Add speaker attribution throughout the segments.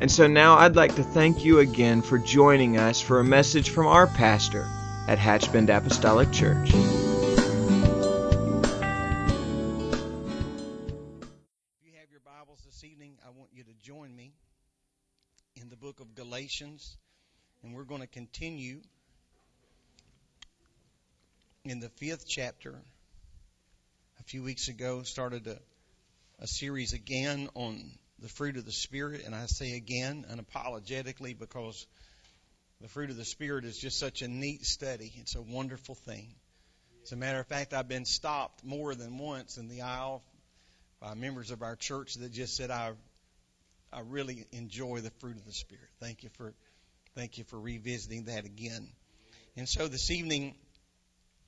Speaker 1: And so now I'd like to thank you again for joining us for a message from our pastor at Hatchbend Apostolic Church.
Speaker 2: If you have your Bibles this evening, I want you to join me in the book of Galatians, and we're going to continue in the fifth chapter. A few weeks ago, started a, a series again on the fruit of the Spirit, and I say again unapologetically because the fruit of the Spirit is just such a neat study. It's a wonderful thing. As a matter of fact, I've been stopped more than once in the aisle by members of our church that just said, "I, I really enjoy the fruit of the Spirit." Thank you for, thank you for revisiting that again. And so this evening,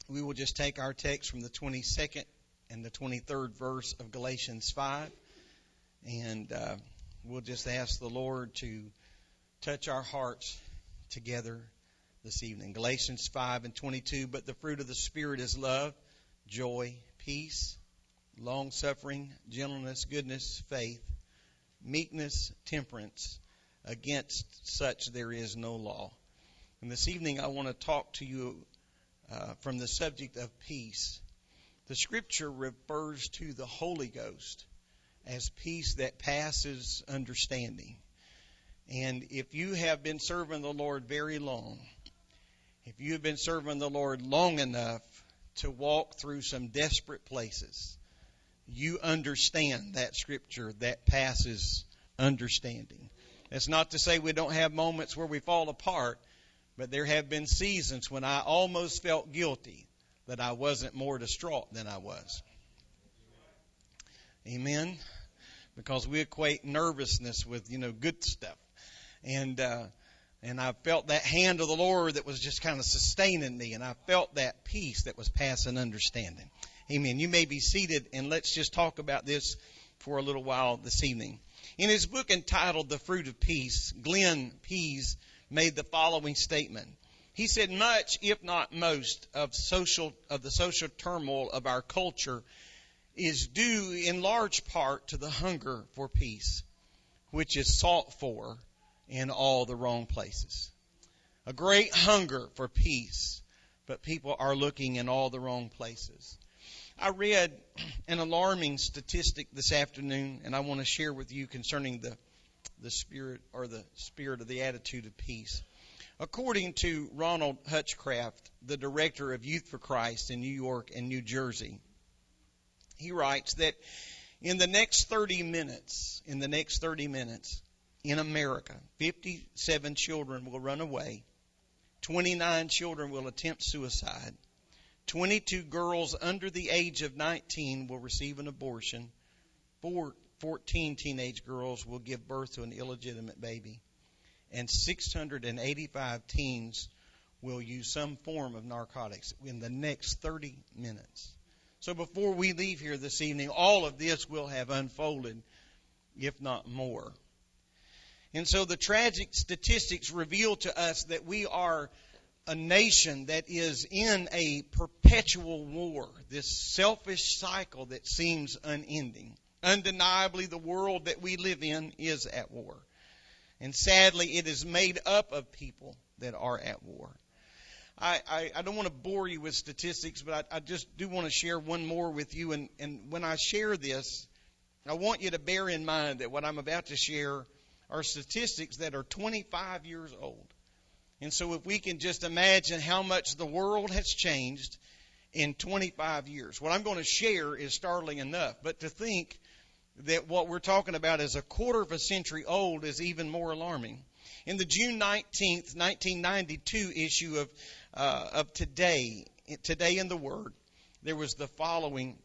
Speaker 2: we will just take our text from the 22nd and the 23rd verse of Galatians 5 and uh, we'll just ask the Lord to touch our hearts together this evening. Galatians 5 and 22. But the fruit of the Spirit is love, joy, peace, long suffering, gentleness, goodness, faith, meekness, temperance. Against such there is no law. And this evening I want to talk to you uh, from the subject of peace. The scripture refers to the Holy Ghost as peace that passes understanding. And if you have been serving the Lord very long, if you have been serving the Lord long enough to walk through some desperate places, you understand that scripture that passes understanding. That's not to say we don't have moments where we fall apart, but there have been seasons when I almost felt guilty that I wasn't more distraught than I was. Amen. Because we equate nervousness with, you know, good stuff. And, uh, and I felt that hand of the Lord that was just kind of sustaining me, and I felt that peace that was passing understanding. Amen. You may be seated, and let's just talk about this for a little while this evening. In his book entitled The Fruit of Peace, Glenn Pease made the following statement. He said, much, if not most, of social, of the social turmoil of our culture is due in large part to the hunger for peace, which is sought for in all the wrong places. A great hunger for peace, but people are looking in all the wrong places. I read an alarming statistic this afternoon, and I want to share with you concerning the, the spirit or the spirit of the attitude of peace. According to Ronald Hutchcraft, the director of Youth for Christ in New York and New Jersey, he writes that in the next 30 minutes, in the next 30 minutes, in America, 57 children will run away, 29 children will attempt suicide, 22 girls under the age of 19 will receive an abortion, 14 teenage girls will give birth to an illegitimate baby, and 685 teens will use some form of narcotics in the next 30 minutes. So before we leave here this evening, all of this will have unfolded, if not more. And so the tragic statistics reveal to us that we are a nation that is in a perpetual war, this selfish cycle that seems unending. Undeniably, the world that we live in is at war. And sadly, it is made up of people that are at war. I, I, I don't want to bore you with statistics, but I, I just do want to share one more with you. And, and when I share this, I want you to bear in mind that what I'm about to share are statistics that are 25 years old. And so if we can just imagine how much the world has changed in 25 years. What I'm going to share is startling enough, but to think that what we're talking about is a quarter of a century old is even more alarming. In the June 19th, 1992 issue of uh, of today, today in the Word, there was the following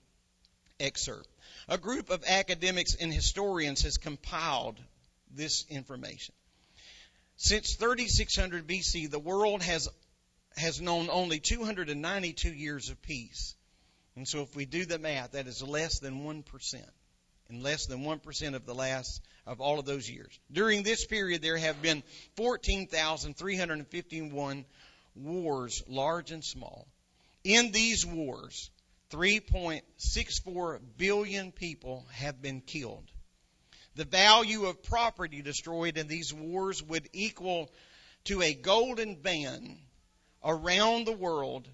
Speaker 2: excerpt. A group of academics and historians has compiled this information. Since 3600 BC, the world has has known only 292 years of peace. And so if we do the math, that is less than 1%. And less than 1% of the last of all of those years. During this period, there have been 14,351 wars, large and small. In these wars, 3.64 billion people have been killed. The value of property destroyed in these wars would equal to a golden band around the world,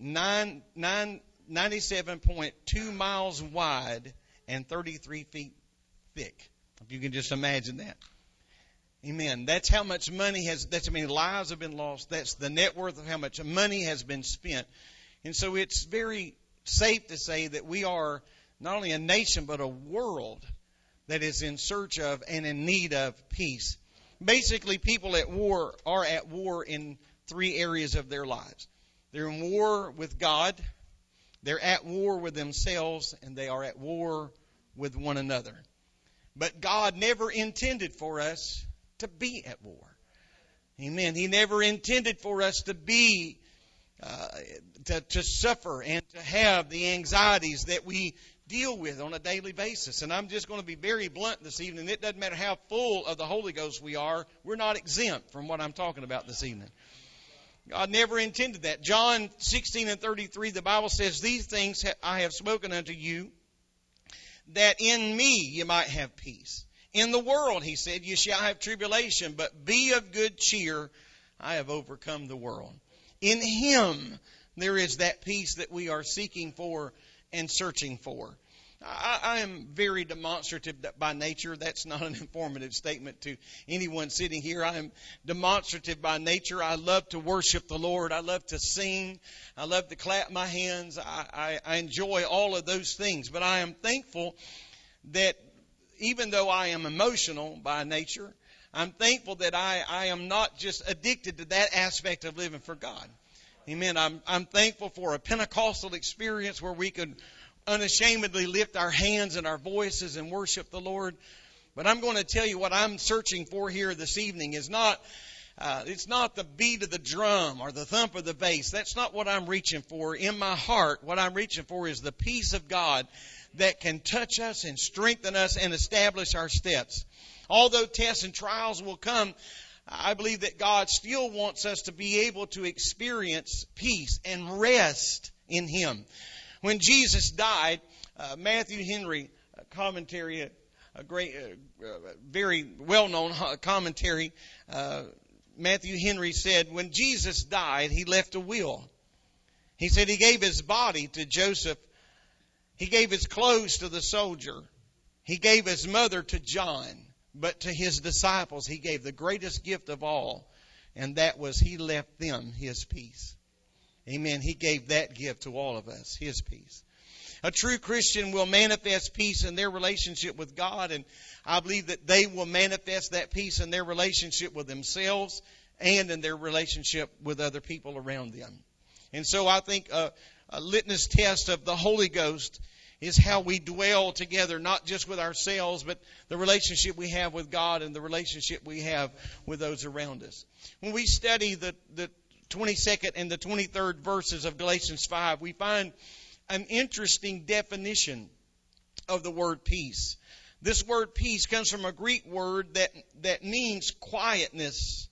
Speaker 2: 97.2 miles wide and 33 feet thick. If you can just imagine that. Amen. That's how much money has, that's how many lives have been lost. That's the net worth of how much money has been spent. And so it's very safe to say that we are not only a nation, but a world that is in search of and in need of peace. Basically, people at war are at war in three areas of their lives. They're in war with God, they're at war with themselves, and they are at war with one another. But God never intended for us to be at war. Amen. He never intended for us to be, uh, to, to suffer and to have the anxieties that we deal with on a daily basis. And I'm just going to be very blunt this evening. It doesn't matter how full of the Holy Ghost we are, we're not exempt from what I'm talking about this evening. God never intended that. John 16 and 33, the Bible says, These things I have spoken unto you, that in me you might have peace. In the world, he said, you shall have tribulation, but be of good cheer. I have overcome the world. In him, there is that peace that we are seeking for and searching for. I, I am very demonstrative by nature. That's not an informative statement to anyone sitting here. I am demonstrative by nature. I love to worship the Lord. I love to sing. I love to clap my hands. I, I, I enjoy all of those things. But I am thankful that even though I am emotional by nature, I'm thankful that I, I am not just addicted to that aspect of living for God. Amen. I'm, I'm thankful for a Pentecostal experience where we could unashamedly lift our hands and our voices and worship the Lord. But I'm going to tell you what I'm searching for here this evening is not uh, it's not the beat of the drum or the thump of the bass. That's not what I'm reaching for. In my heart, what I'm reaching for is the peace of God that can touch us and strengthen us and establish our steps. Although tests and trials will come, I believe that God still wants us to be able to experience peace and rest in Him. When Jesus died, uh, Matthew Henry, a commentary, a great, uh, uh, very well-known commentary, uh, Matthew Henry said, when Jesus died, he left a will. He said he gave his body to Joseph. He gave his clothes to the soldier. He gave his mother to John. But to his disciples, he gave the greatest gift of all, and that was he left them his peace. Amen. He gave that gift to all of us, His peace. A true Christian will manifest peace in their relationship with God, and I believe that they will manifest that peace in their relationship with themselves and in their relationship with other people around them. And so I think a, a litmus test of the Holy Ghost is how we dwell together, not just with ourselves, but the relationship we have with God and the relationship we have with those around us. When we study the, the 22nd and the 23rd verses of Galatians 5, we find an interesting definition of the word peace. This word peace comes from a Greek word that, that means quietness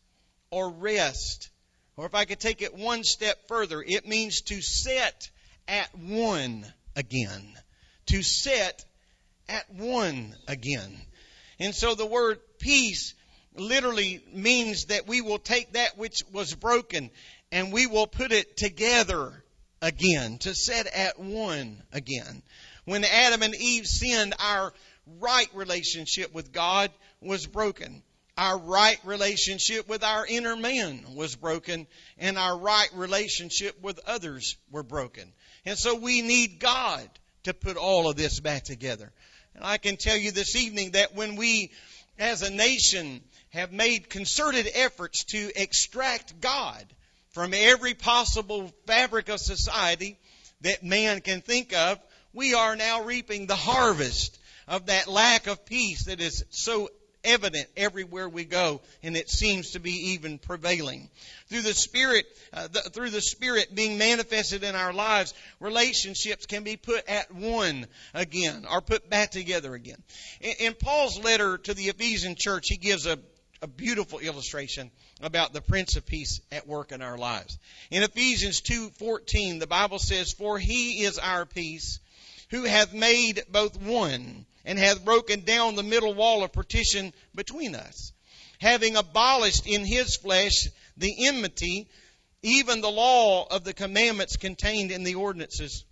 Speaker 2: or rest. Or if I could take it one step further, it means to set at one again. To set at one again. And so the word peace literally means that we will take that which was broken and we will put it together again, to set at one again. When Adam and Eve sinned, our right relationship with God was broken. Our right relationship with our inner man was broken, and our right relationship with others were broken. And so we need God to put all of this back together. And I can tell you this evening that when we, as a nation, have made concerted efforts to extract God from every possible fabric of society that man can think of, we are now reaping the harvest of that lack of peace that is so evident everywhere we go, and it seems to be even prevailing. Through the Spirit, uh, the, through the Spirit being manifested in our lives, relationships can be put at one again, or put back together again. In, in Paul's letter to the Ephesian church, he gives a a beautiful illustration about the Prince of Peace at work in our lives. In Ephesians 2:14, the Bible says, "For he is our peace, who hath made both one, and hath broken down the middle wall of partition between us, having abolished in his flesh the enmity, even the law of the commandments contained in the ordinances,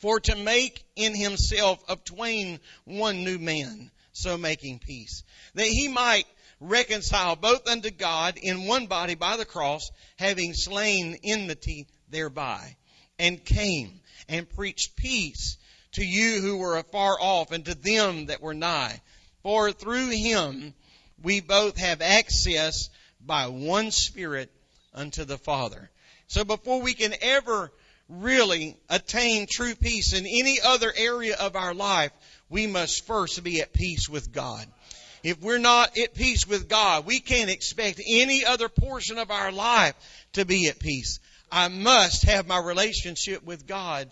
Speaker 2: for to make in himself of twain one new man, so making peace, that he might reconcile both unto God in one body by the cross, having slain enmity thereby, and came and preached peace to you who were afar off and to them that were nigh. For through him we both have access by one Spirit unto the Father. So before we can ever really attain true peace in any other area of our life, we must first be at peace with God. If we're not at peace with God, we can't expect any other portion of our life to be at peace. I must have my relationship with God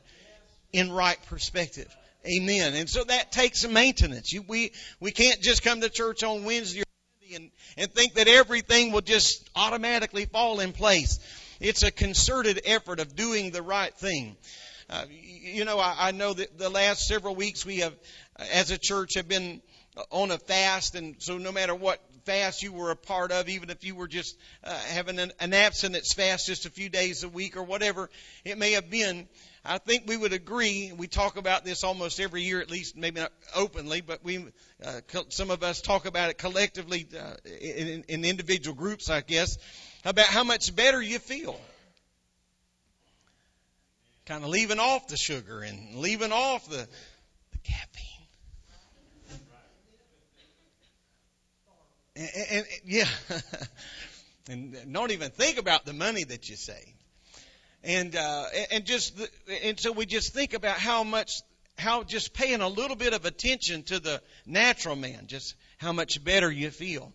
Speaker 2: in right perspective. Amen. And so that takes maintenance. You, we, we can't just come to church on Wednesday and, and think that everything will just automatically fall in place. It's a concerted effort of doing the right thing. Uh, you know, I, I know that the last several weeks we have, as a church, have been on a fast, and so no matter what fast you were a part of, even if you were just uh, having an, an abstinence fast just a few days a week or whatever it may have been, I think we would agree. We talk about this almost every year, at least maybe not openly, but we, uh, some of us talk about it collectively uh, in, in individual groups, I guess, about how much better you feel. Kind of leaving off the sugar and leaving off the, the caffeine. And, and, yeah, and don't even think about the money that you save. And uh, and just and so we just think about how much how just paying a little bit of attention to the natural man, just how much better you feel.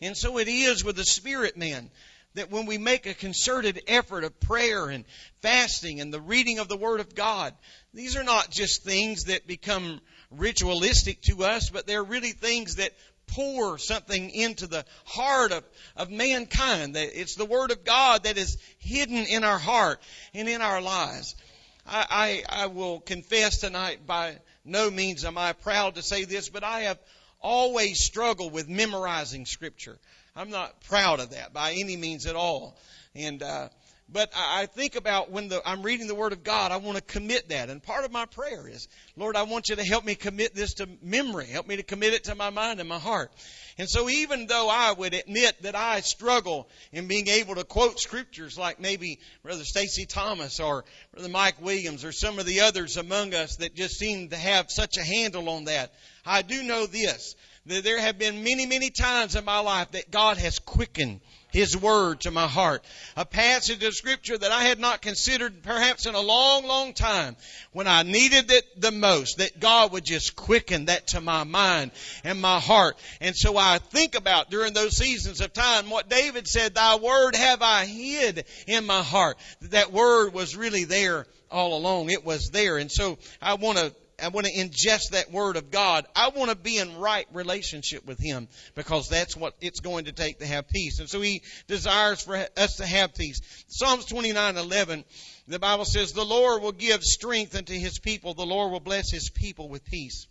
Speaker 2: And so it is with the spirit man that when we make a concerted effort of prayer and fasting and the reading of the Word of God, these are not just things that become ritualistic to us, but they're really things that pour something into the heart of, of mankind. It's the Word of God that is hidden in our heart and in our lives. I, I, I will confess tonight, by no means am I proud to say this, but I have always struggled with memorizing Scripture. I'm not proud of that by any means at all. And uh, but I think about when the, I'm reading the Word of God, I want to commit that. And part of my prayer is, Lord, I want you to help me commit this to memory. Help me to commit it to my mind and my heart. And so even though I would admit that I struggle in being able to quote scriptures like maybe Brother Stacy Thomas or Brother Mike Williams or some of the others among us that just seem to have such a handle on that, I do know this, that there have been many, many times in my life that God has quickened his Word to my heart. A passage of Scripture that I had not considered perhaps in a long, long time when I needed it the most, that God would just quicken that to my mind and my heart. And so I think about during those seasons of time what David said, Thy Word have I hid in my heart. That Word was really there all along. It was there. And so I want to I want to ingest that word of God. I want to be in right relationship with Him because that's what it's going to take to have peace. And so He desires for us to have peace. Psalms 29:11, the Bible says, "The Lord will give strength unto His people. The Lord will bless His people with peace."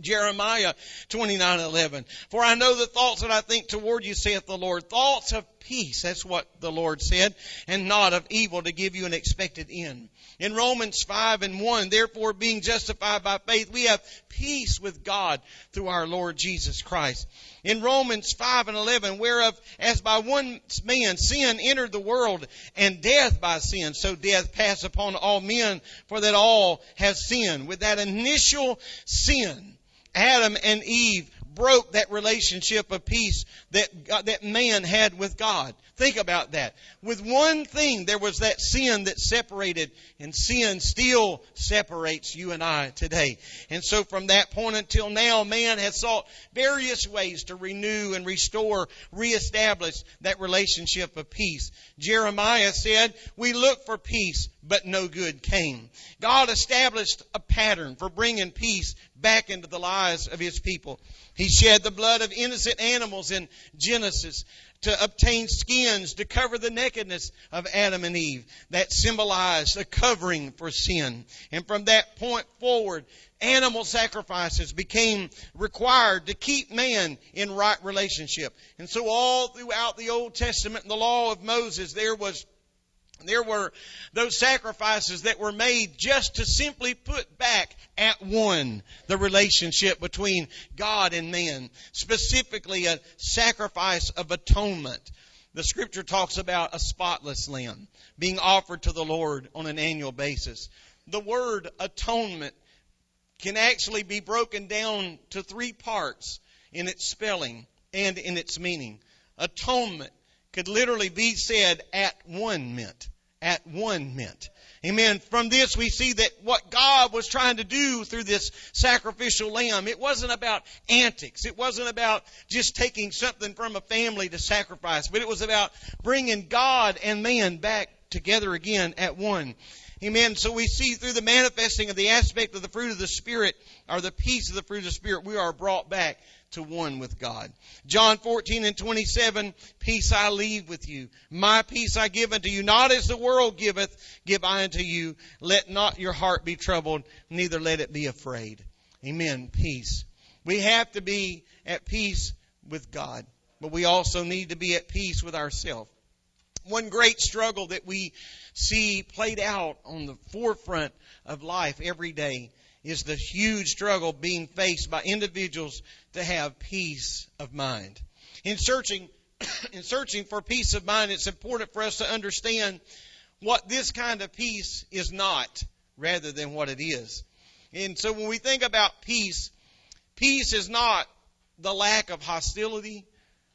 Speaker 2: Jeremiah 29:11 For I know the thoughts that I think toward you saith the Lord thoughts of peace that's what the Lord said and not of evil to give you an expected end in Romans 5 and 1, therefore being justified by faith, we have peace with God through our Lord Jesus Christ. In Romans 5 and 11, whereof as by one man sin entered the world, and death by sin, so death passed upon all men, for that all have sinned. With that initial sin, Adam and Eve broke that relationship of peace that, that man had with God. Think about that. With one thing, there was that sin that separated, and sin still separates you and I today. And so from that point until now, man has sought various ways to renew and restore, reestablish that relationship of peace. Jeremiah said, we look for peace, but no good came. God established a pattern for bringing peace back into the lives of His people. He shed the blood of innocent animals in Genesis to obtain skins to cover the nakedness of Adam and Eve. That symbolized a covering for sin. And from that point forward, animal sacrifices became required to keep man in right relationship. And so all throughout the Old Testament and the law of Moses, there was there were those sacrifices that were made just to simply put back at one the relationship between God and man, specifically a sacrifice of atonement. The scripture talks about a spotless lamb being offered to the Lord on an annual basis. The word atonement can actually be broken down to three parts in its spelling and in its meaning. Atonement could literally be said at one meant at one meant. Amen. From this we see that what God was trying to do through this sacrificial lamb, it wasn't about antics. It wasn't about just taking something from a family to sacrifice, but it was about bringing God and man back together again at one. Amen. So we see through the manifesting of the aspect of the fruit of the Spirit, or the peace of the fruit of the Spirit, we are brought back to one with God. John 14 and 27, peace I leave with you. My peace I give unto you. Not as the world giveth, give I unto you. Let not your heart be troubled, neither let it be afraid. Amen. Peace. We have to be at peace with God, but we also need to be at peace with ourselves. One great struggle that we see played out on the forefront of life every day is the huge struggle being faced by individuals to have peace of mind. In searching, in searching for peace of mind, it's important for us to understand what this kind of peace is not rather than what it is. And so when we think about peace, peace is not the lack of hostility.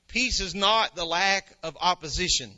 Speaker 2: Peace is not the lack of opposition.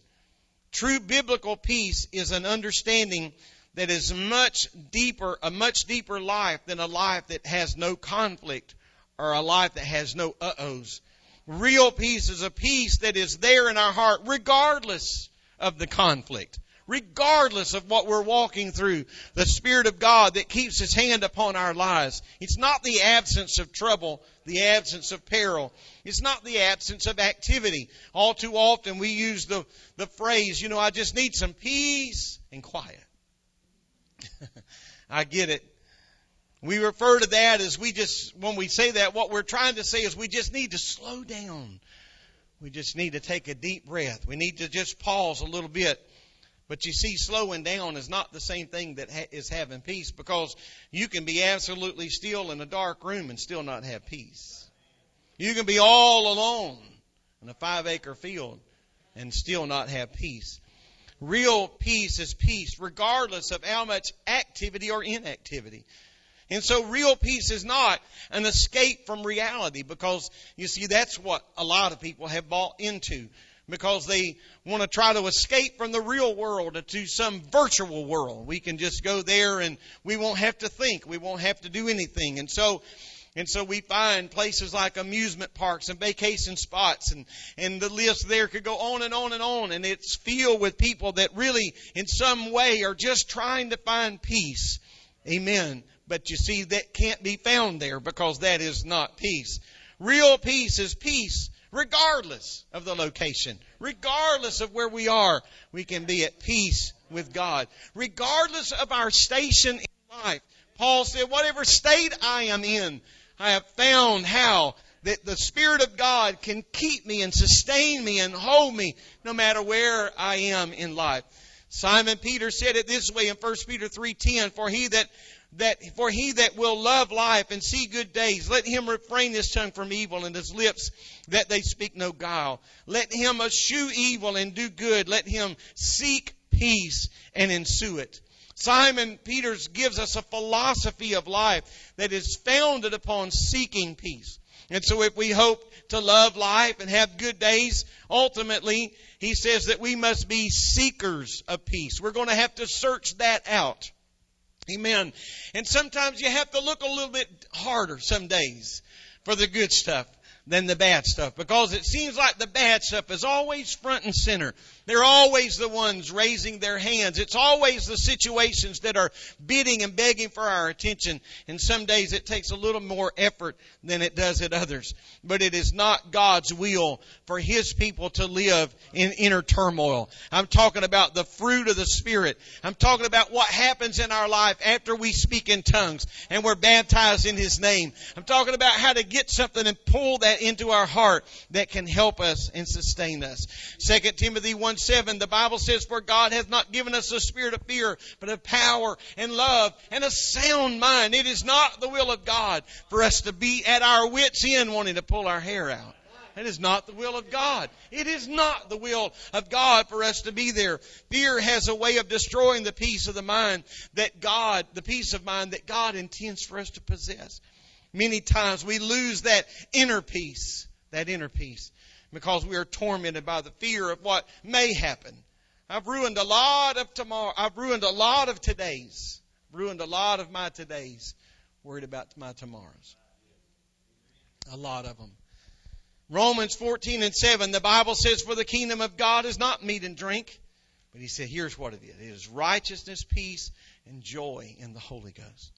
Speaker 2: True biblical peace is an understanding that is much deeper, a much deeper life than a life that has no conflict or a life that has no uh-ohs. Real peace is a peace that is there in our heart regardless of the conflict. Regardless of what we're walking through, the Spirit of God that keeps His hand upon our lives. It's not the absence of trouble, the absence of peril. It's not the absence of activity. All too often we use the, the phrase, you know, I just need some peace and quiet. I get it. We refer to that as we just, when we say that, what we're trying to say is we just need to slow down. We just need to take a deep breath. We need to just pause a little bit. But you see, slowing down is not the same thing that ha- is having peace because you can be absolutely still in a dark room and still not have peace. You can be all alone in a five acre field and still not have peace. Real peace is peace regardless of how much activity or inactivity. And so real peace is not an escape from reality because you see that's what a lot of people have bought into because they want to try to escape from the real world to some virtual world. We can just go there and we won't have to think. We won't have to do anything. And so and so we find places like amusement parks and vacation spots and, and the list there could go on and on and on. And it's filled with people that really in some way are just trying to find peace. Amen. But you see, that can't be found there because that is not peace. Real peace is peace regardless of the location, regardless of where we are. We can be at peace with God, regardless of our station in life. Paul said, whatever state I am in, I have found how that the Spirit of God can keep me and sustain me and hold me no matter where I am in life. Simon Peter said it this way in 1 Peter 3:10, for he that that for he that will love life and see good days, let him refrain his tongue from evil and his lips that they speak no guile. Let him eschew evil and do good. Let him seek peace and ensue it. Simon Peters gives us a philosophy of life that is founded upon seeking peace. And so if we hope to love life and have good days, ultimately, he says that we must be seekers of peace. We're going to have to search that out. Amen. And sometimes you have to look a little bit harder some days for the good stuff than the bad stuff because it seems like the bad stuff is always front and center. They're always the ones raising their hands. It's always the situations that are bidding and begging for our attention. And some days it takes a little more effort than it does at others. But it is not God's will for His people to live in inner turmoil. I'm talking about the fruit of the Spirit. I'm talking about what happens in our life after we speak in tongues and we're baptized in His name. I'm talking about how to get something and pull that into our heart that can help us and sustain us. 2 Timothy 1 7, the Bible says, For God hath not given us a spirit of fear, but of power and love and a sound mind. It is not the will of God for us to be at our wits' end wanting to pull our hair out. That is not the will of God. It is not the will of God for us to be there. Fear has a way of destroying the peace of the mind that God, the peace of mind that God intends for us to possess. Many times we lose that inner peace, that inner peace because we are tormented by the fear of what may happen. I've ruined a lot of tomorrow. I've ruined a lot of todays. Ruined a lot of my todays. Worried about my tomorrows. A lot of them. Romans 14 and 7, the Bible says, For the kingdom of God is not meat and drink. But he said, here's what it is. It is righteousness, peace, and joy in the Holy Ghost.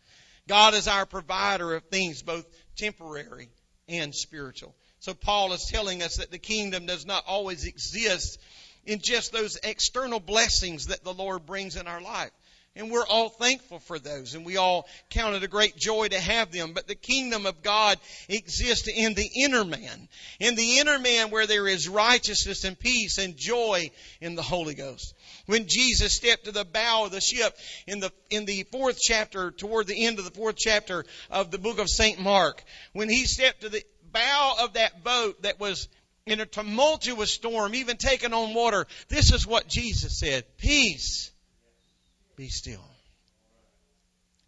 Speaker 2: God is our provider of things both temporary and spiritual. So Paul is telling us that the kingdom does not always exist in just those external blessings that the Lord brings in our life. And we're all thankful for those, and we all count it a great joy to have them. But the kingdom of God exists in the inner man. In the inner man where there is righteousness and peace and joy in the Holy Ghost. When Jesus stepped to the bow of the ship in the, in the fourth chapter, toward the end of the fourth chapter of the book of St. Mark, when he stepped to the bow of that boat that was in a tumultuous storm, even taking on water, this is what Jesus said Peace, be still.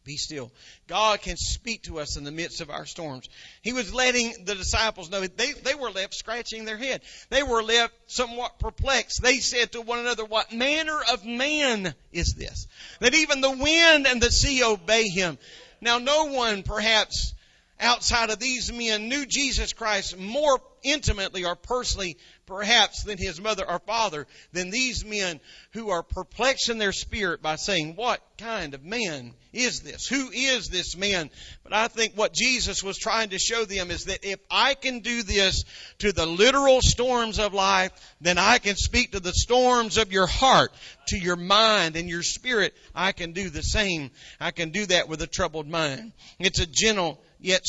Speaker 2: Be still. God can speak to us in the midst of our storms. He was letting the disciples know they, they were left scratching their head. They were left somewhat perplexed. They said to one another, What manner of man is this? That even the wind and the sea obey him. Now, no one perhaps outside of these men knew Jesus Christ more intimately or personally, perhaps, than his mother or father, than these men who are perplexed in their spirit by saying, What kind of man is this? Who is this man? But I think what Jesus was trying to show them is that if I can do this to the literal storms of life, then I can speak to the storms of your heart, to your mind and your spirit. I can do the same. I can do that with a troubled mind. It's a gentle yet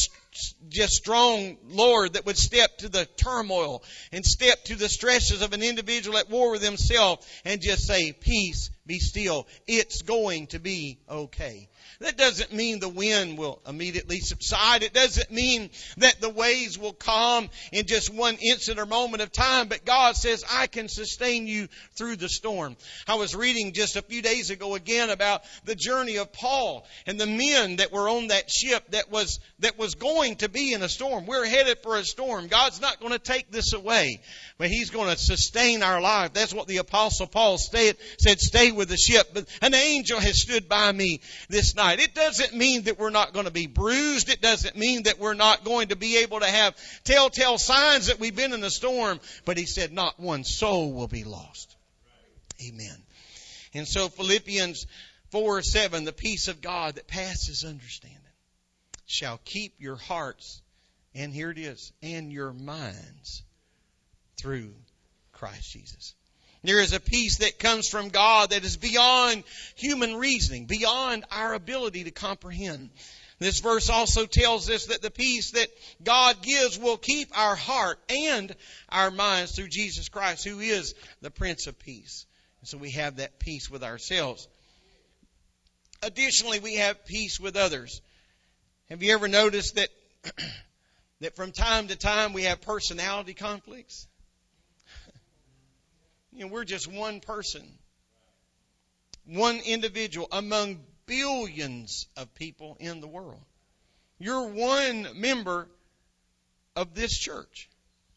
Speaker 2: just strong Lord that would step to the turmoil and step to the stresses of an individual at war with himself and just say, peace, be still. It's going to be okay. That doesn't mean the wind will immediately subside. It doesn't mean that the waves will calm in just one instant or moment of time. But God says, I can sustain you through the storm. I was reading just a few days ago again about the journey of Paul and the men that were on that ship that was, that was going to be in a storm. We're headed for a storm. God's not going to take this away, but He's going to sustain our life. That's what the apostle Paul said, said stay with the ship. But an angel has stood by me this night. It doesn't mean that we're not going to be bruised. It doesn't mean that we're not going to be able to have telltale signs that we've been in a storm. But he said, not one soul will be lost. Amen. And so Philippians 4 7, the peace of God that passes understanding shall keep your hearts, and here it is, and your minds through Christ Jesus. There is a peace that comes from God that is beyond human reasoning, beyond our ability to comprehend. This verse also tells us that the peace that God gives will keep our heart and our minds through Jesus Christ, who is the Prince of Peace. And so we have that peace with ourselves. Additionally, we have peace with others. Have you ever noticed that that from time to time we have personality conflicts? You know, we're just one person, one individual among billions of people in the world. You're one member of this church.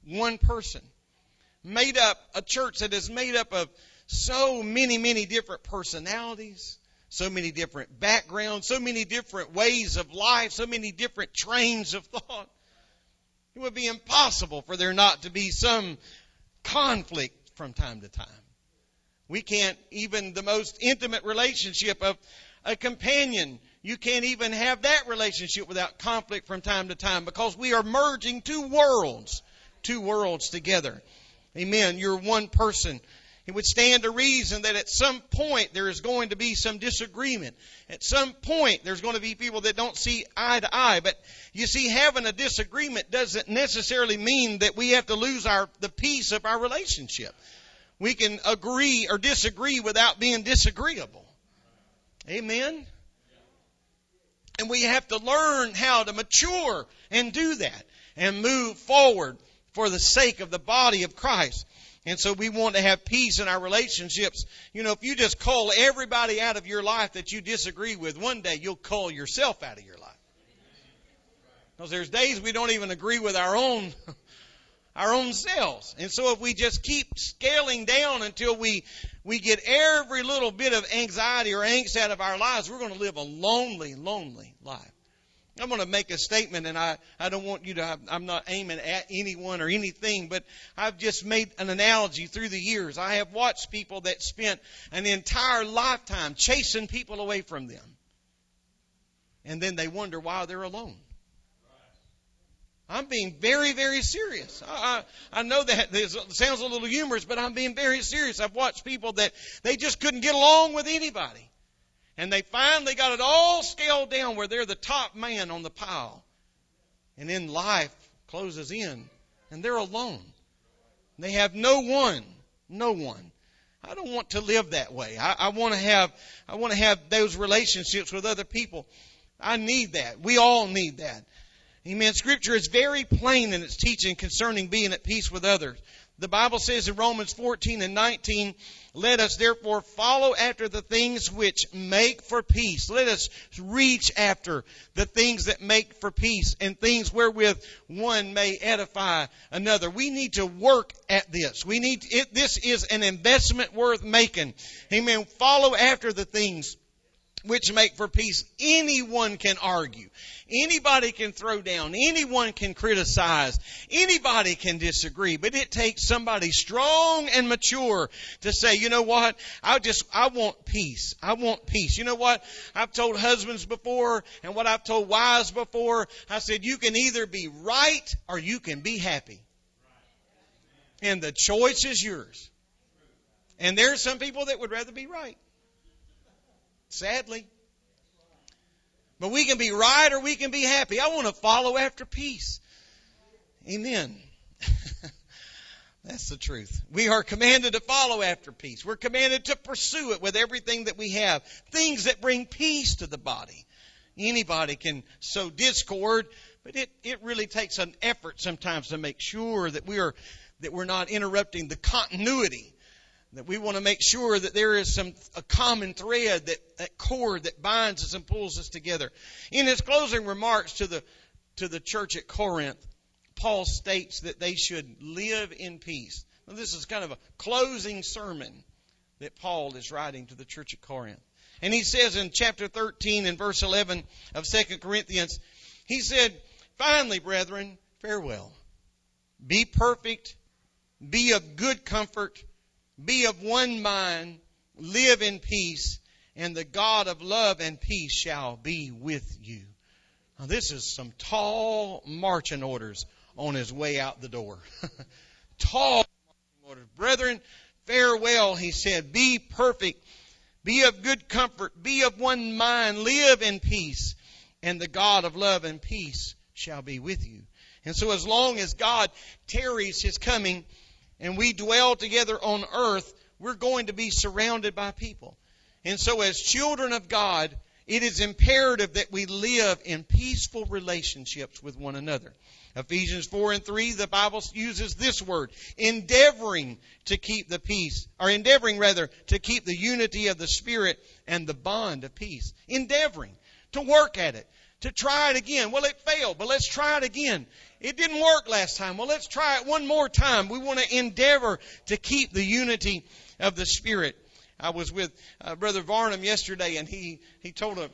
Speaker 2: One person. Made up, a church that is made up of so many, many different personalities, so many different backgrounds, so many different ways of life, so many different trains of thought. It would be impossible for there not to be some conflict from time to time. We can't even the most intimate relationship of a companion. You can't even have that relationship without conflict from time to time because we are merging two worlds, two worlds together. Amen. You're one person it would stand to reason that at some point there is going to be some disagreement. At some point there's going to be people that don't see eye to eye. But you see, having a disagreement doesn't necessarily mean that we have to lose our, the peace of our relationship. We can agree or disagree without being disagreeable. Amen? And we have to learn how to mature and do that and move forward for the sake of the body of Christ. And so we want to have peace in our relationships. You know, if you just call everybody out of your life that you disagree with, one day you'll call yourself out of your life. Because there's days we don't even agree with our own our own selves. And so if we just keep scaling down until we we get every little bit of anxiety or angst out of our lives, we're going to live a lonely, lonely life. I'm going to make a statement, and I, I don't want you to, I'm not aiming at anyone or anything, but I've just made an analogy through the years. I have watched people that spent an entire lifetime chasing people away from them. And then they wonder why they're alone. I'm being very, very serious. I, I, I know that this sounds a little humorous, but I'm being very serious. I've watched people that they just couldn't get along with anybody. And they finally got it all scaled down where they're the top man on the pile. And then life closes in and they're alone. They have no one, no one. I don't want to live that way. I, I want to have, I want to have those relationships with other people. I need that. We all need that. Amen. Scripture is very plain in its teaching concerning being at peace with others. The Bible says in Romans 14 and 19, let us therefore follow after the things which make for peace. Let us reach after the things that make for peace and things wherewith one may edify another. We need to work at this. We need, it, this is an investment worth making. Amen. Follow after the things which make for peace. Anyone can argue. Anybody can throw down. Anyone can criticize. Anybody can disagree. But it takes somebody strong and mature to say, you know what? I just, I want peace. I want peace. You know what? I've told husbands before and what I've told wives before. I said, you can either be right or you can be happy. And the choice is yours. And there are some people that would rather be right. Sadly. But we can be right or we can be happy. I want to follow after peace. Amen. That's the truth. We are commanded to follow after peace. We're commanded to pursue it with everything that we have. Things that bring peace to the body. Anybody can sow discord, but it, it really takes an effort sometimes to make sure that we are that we're not interrupting the continuity that we want to make sure that there is some a common thread that, that cord that binds us and pulls us together. In his closing remarks to the to the church at Corinth, Paul states that they should live in peace. Now, this is kind of a closing sermon that Paul is writing to the church at Corinth. And he says in chapter 13 and verse 11 of 2 Corinthians, he said, Finally, brethren, farewell. Be perfect, be of good comfort, be of one mind, live in peace, and the God of love and peace shall be with you. Now, this is some tall marching orders on his way out the door. tall marching orders. Brethren, farewell, he said. Be perfect. Be of good comfort. Be of one mind. Live in peace. And the God of love and peace shall be with you. And so as long as God tarries his coming, and we dwell together on earth, we're going to be surrounded by people. And so, as children of God, it is imperative that we live in peaceful relationships with one another. Ephesians 4 and 3, the Bible uses this word, endeavoring to keep the peace, or endeavoring rather, to keep the unity of the Spirit and the bond of peace. Endeavoring to work at it, to try it again. Well, it failed, but let's try it again. It didn't work last time. Well, let's try it one more time. We want to endeavor to keep the unity of the Spirit. I was with uh, Brother Varnum yesterday, and he, he told a,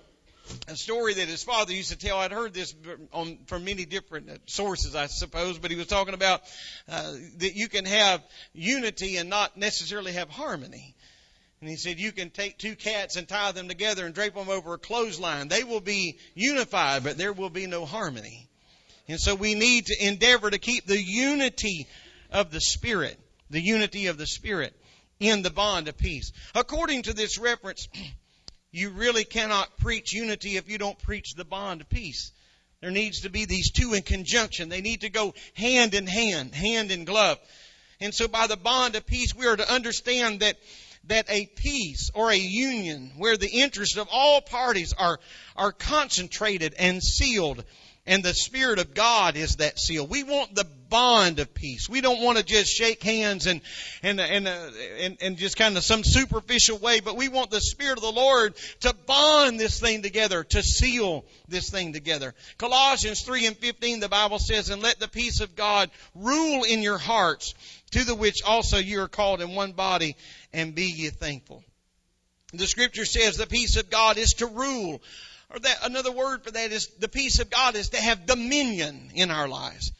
Speaker 2: a story that his father used to tell. I'd heard this on, from many different uh, sources, I suppose, but he was talking about uh, that you can have unity and not necessarily have harmony. And he said, You can take two cats and tie them together and drape them over a clothesline. They will be unified, but there will be no harmony. And so we need to endeavor to keep the unity of the Spirit, the unity of the Spirit in the bond of peace. According to this reference, you really cannot preach unity if you don't preach the bond of peace. There needs to be these two in conjunction. They need to go hand in hand, hand in glove. And so by the bond of peace, we are to understand that that a peace or a union where the interests of all parties are, are concentrated and sealed and the Spirit of God is that seal. We want the bond of peace. We don't want to just shake hands and, and, and, uh, and, and just kind of some superficial way, but we want the Spirit of the Lord to bond this thing together, to seal this thing together. Colossians 3 and 15, the Bible says, and let the peace of God rule in your hearts, to the which also you are called in one body, and be ye thankful. The scripture says the peace of God is to rule. Or that another word for that is the peace of God is to have dominion in our lives.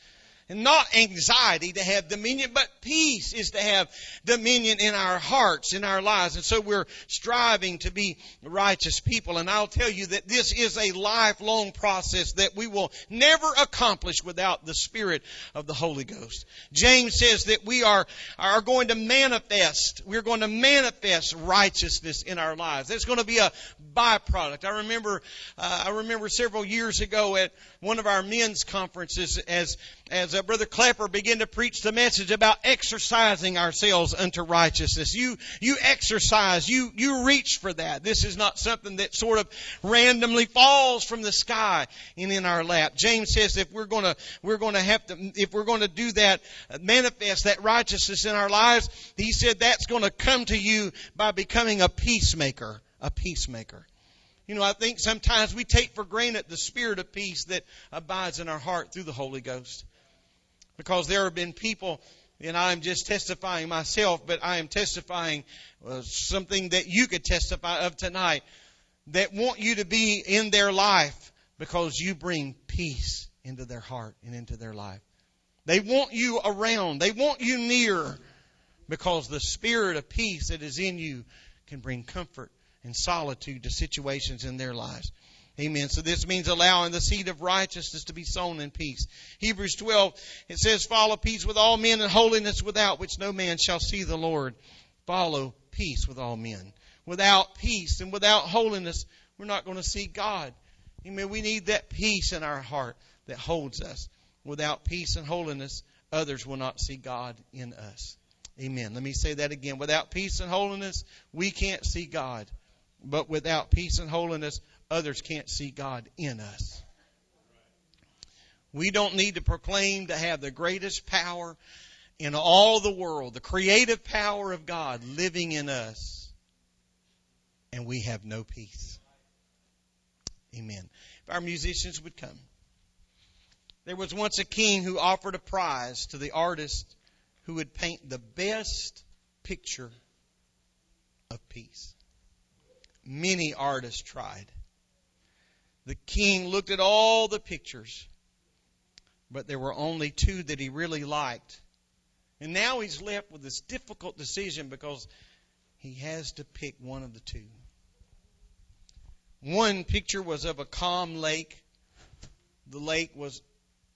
Speaker 2: And not anxiety to have dominion, but peace is to have dominion in our hearts, in our lives. And so we're striving to be righteous people. And I'll tell you that this is a lifelong process that we will never accomplish without the Spirit of the Holy Ghost. James says that we are, are going to manifest, we're going to manifest righteousness in our lives. There's going to be a byproduct. I remember, uh, I remember several years ago at one of our men's conferences as as Brother Klepper began to preach the message about exercising ourselves unto righteousness. You, you exercise, you, you reach for that. This is not something that sort of randomly falls from the sky and in our lap. James says if we're gonna, we're gonna have to, if we're gonna do that, uh, manifest that righteousness in our lives, he said that's gonna come to you by becoming a peacemaker. A peacemaker. You know, I think sometimes we take for granted the spirit of peace that abides in our heart through the Holy Ghost. Because there have been people, and I'm just testifying myself, but I am testifying uh, something that you could testify of tonight that want you to be in their life because you bring peace into their heart and into their life. They want you around. They want you near because the spirit of peace that is in you can bring comfort and solitude to situations in their lives. Amen. So this means allowing the seed of righteousness to be sown in peace. Hebrews 12, it says, follow peace with all men and holiness without which no man shall see the Lord. Follow peace with all men. Without peace and without holiness, we're not going to see God. Amen. We need that peace in our heart that holds us. Without peace and holiness, others will not see God in us. Amen. Let me say that again. Without peace and holiness, we can't see God. But without peace and holiness, others can't see God in us. We don't need to proclaim to have the greatest power in all the world, the creative power of God living in us, and we have no peace. Amen. If our musicians would come. There was once a king who offered a prize to the artist who would paint the best picture of peace. Many artists tried. The king looked at all the pictures, but there were only two that he really liked. And now he's left with this difficult decision because he has to pick one of the two. One picture was of a calm lake. The lake was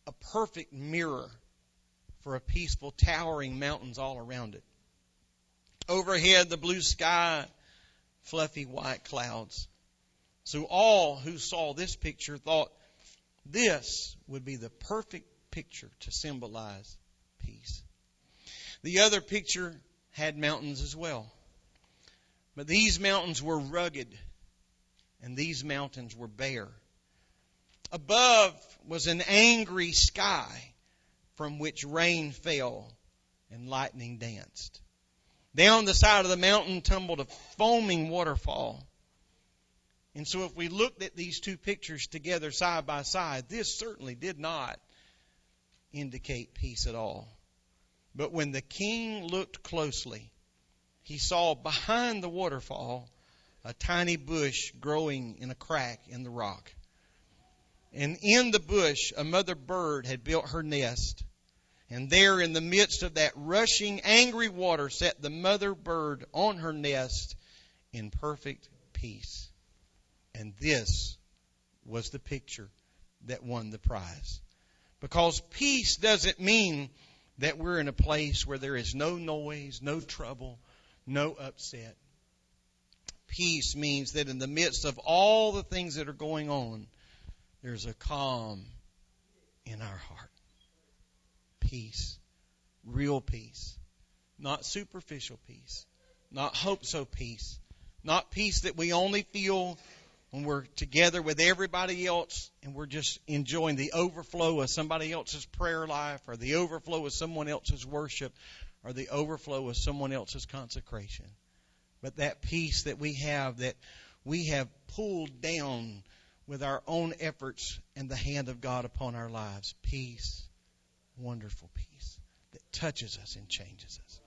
Speaker 2: a perfect mirror for a peaceful, towering mountains all around it. Overhead, the blue sky, fluffy white clouds. So all who saw this picture thought this would be the perfect picture to symbolize peace. The other picture had mountains as well. But these mountains were rugged and these mountains were bare. Above was an angry sky from which rain fell and lightning danced. Down the side of the mountain tumbled a foaming waterfall And so if we looked at these two pictures together side by side, this certainly did not indicate peace at all. But when the king looked closely, he saw behind the waterfall a tiny bush growing in a crack in the rock. And in the bush, a mother bird had built her nest. And there, in the midst of that rushing, angry water, sat the mother bird on her nest in perfect peace. And this was the picture that won the prize. Because peace doesn't mean that we're in a place where there is no noise, no trouble, no upset. Peace means that in the midst of all the things that are going on, there's a calm in our heart. Peace. Real peace. Not superficial peace. Not hope so peace. Not peace that we only feel when we're together with everybody else and we're just enjoying the overflow of somebody else's prayer life or the overflow of someone else's worship or the overflow of someone else's consecration. But that peace that we have that we have pulled down with our own efforts and the hand of God upon our lives. Peace, wonderful peace that touches us and changes us.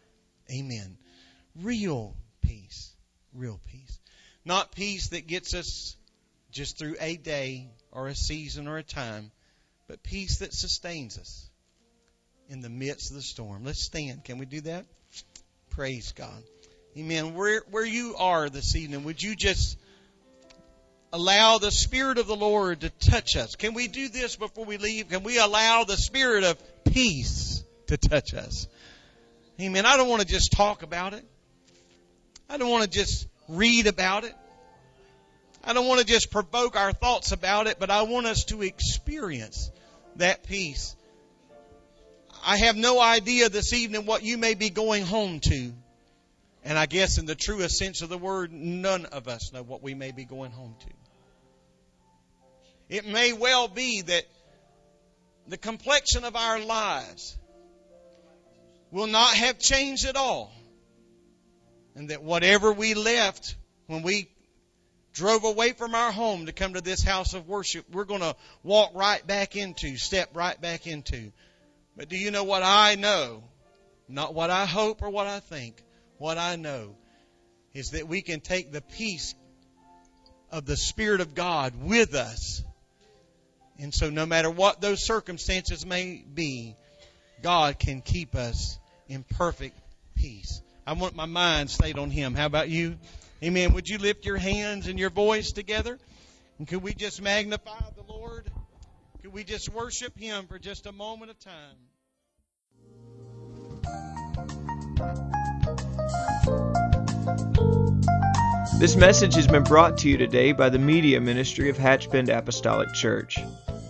Speaker 2: Amen. Real peace. Real peace. Not peace that gets us just through a day or a season or a time, but peace that sustains us in the midst of the storm. Let's stand. Can we do that? Praise God. Amen. Where where you are this evening, would you just allow the Spirit of the Lord to touch us? Can we do this before we leave? Can we allow the Spirit of peace to touch us? Amen. I don't want to just talk about it. I don't want to just read about it. I don't want to just provoke our thoughts about it, but I want us to experience that peace. I have no idea this evening what you may be going home to. And I guess in the truest sense of the word, none of us know what we may be going home to. It may well be that the complexion of our lives will not have changed at all. And that whatever we left when we drove away from our home to come to this house of worship, we're going to walk right back into, step right back into. But do you know what I know? Not what I hope or what I think. What I know is that we can take the peace of the Spirit of God with us. And so, no matter what those circumstances may be, God can keep us in perfect peace. I want my mind stayed on Him. How about you? Amen. Would you lift your hands and your voice together? And could we just magnify the Lord? Could we just worship Him for just a moment of time?
Speaker 1: This message has been brought to you today by the Media Ministry of Hatchbend Apostolic Church.